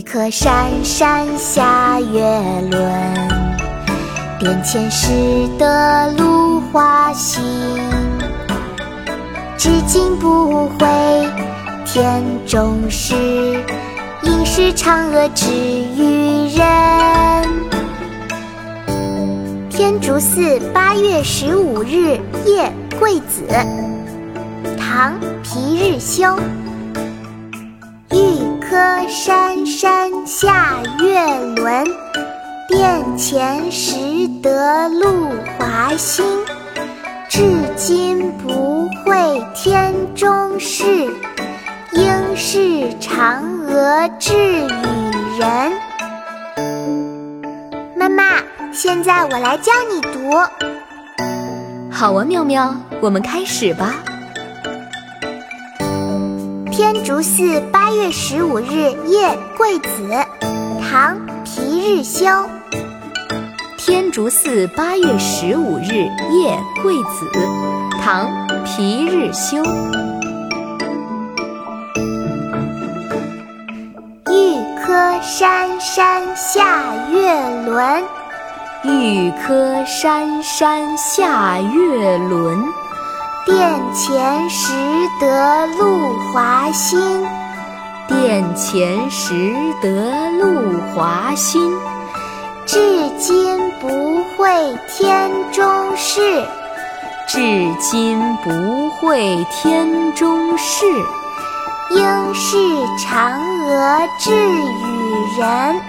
颗闪闪下月轮，殿前拾得芦花心。至今不悔天中事，应是嫦娥之于人。天竺寺八月十五日夜桂子，唐·皮日休。歌山山下月轮，殿前拾得露华新。至今不会天中事，应是嫦娥掷与人。妈妈，现在我来教你读。好啊，妙妙，我们开始吧。天竺寺八月十五日夜桂子，唐·皮日休。天竺寺八月十五日夜桂子，唐·皮日休。玉柯山山下月轮，玉柯山山下月轮。殿前拾得露华新，殿前拾得露华新。至今不会天中事，至今不会天中事。应是嫦娥掷与人，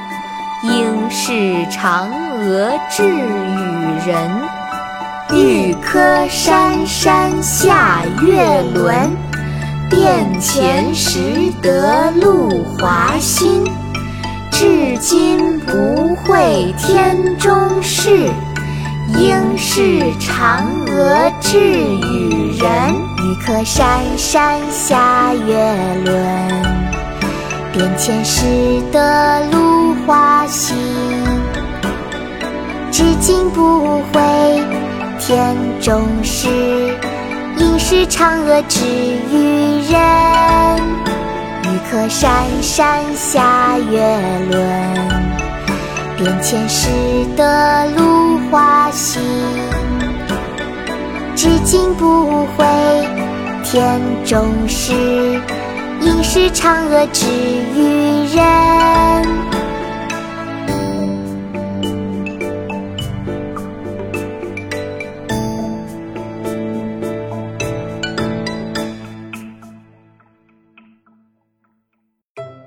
应是嫦娥掷与人。玉柯山山下月轮，殿前拾得露华新。至今不会天中事，应是嫦娥掷与人。玉柯山山下月轮，殿前拾得露华新。至今不悔天中事，应是嫦娥之于人。玉柯山山下月轮，殿前拾得芦花心。至今不悔天中事，应是嫦娥之于人。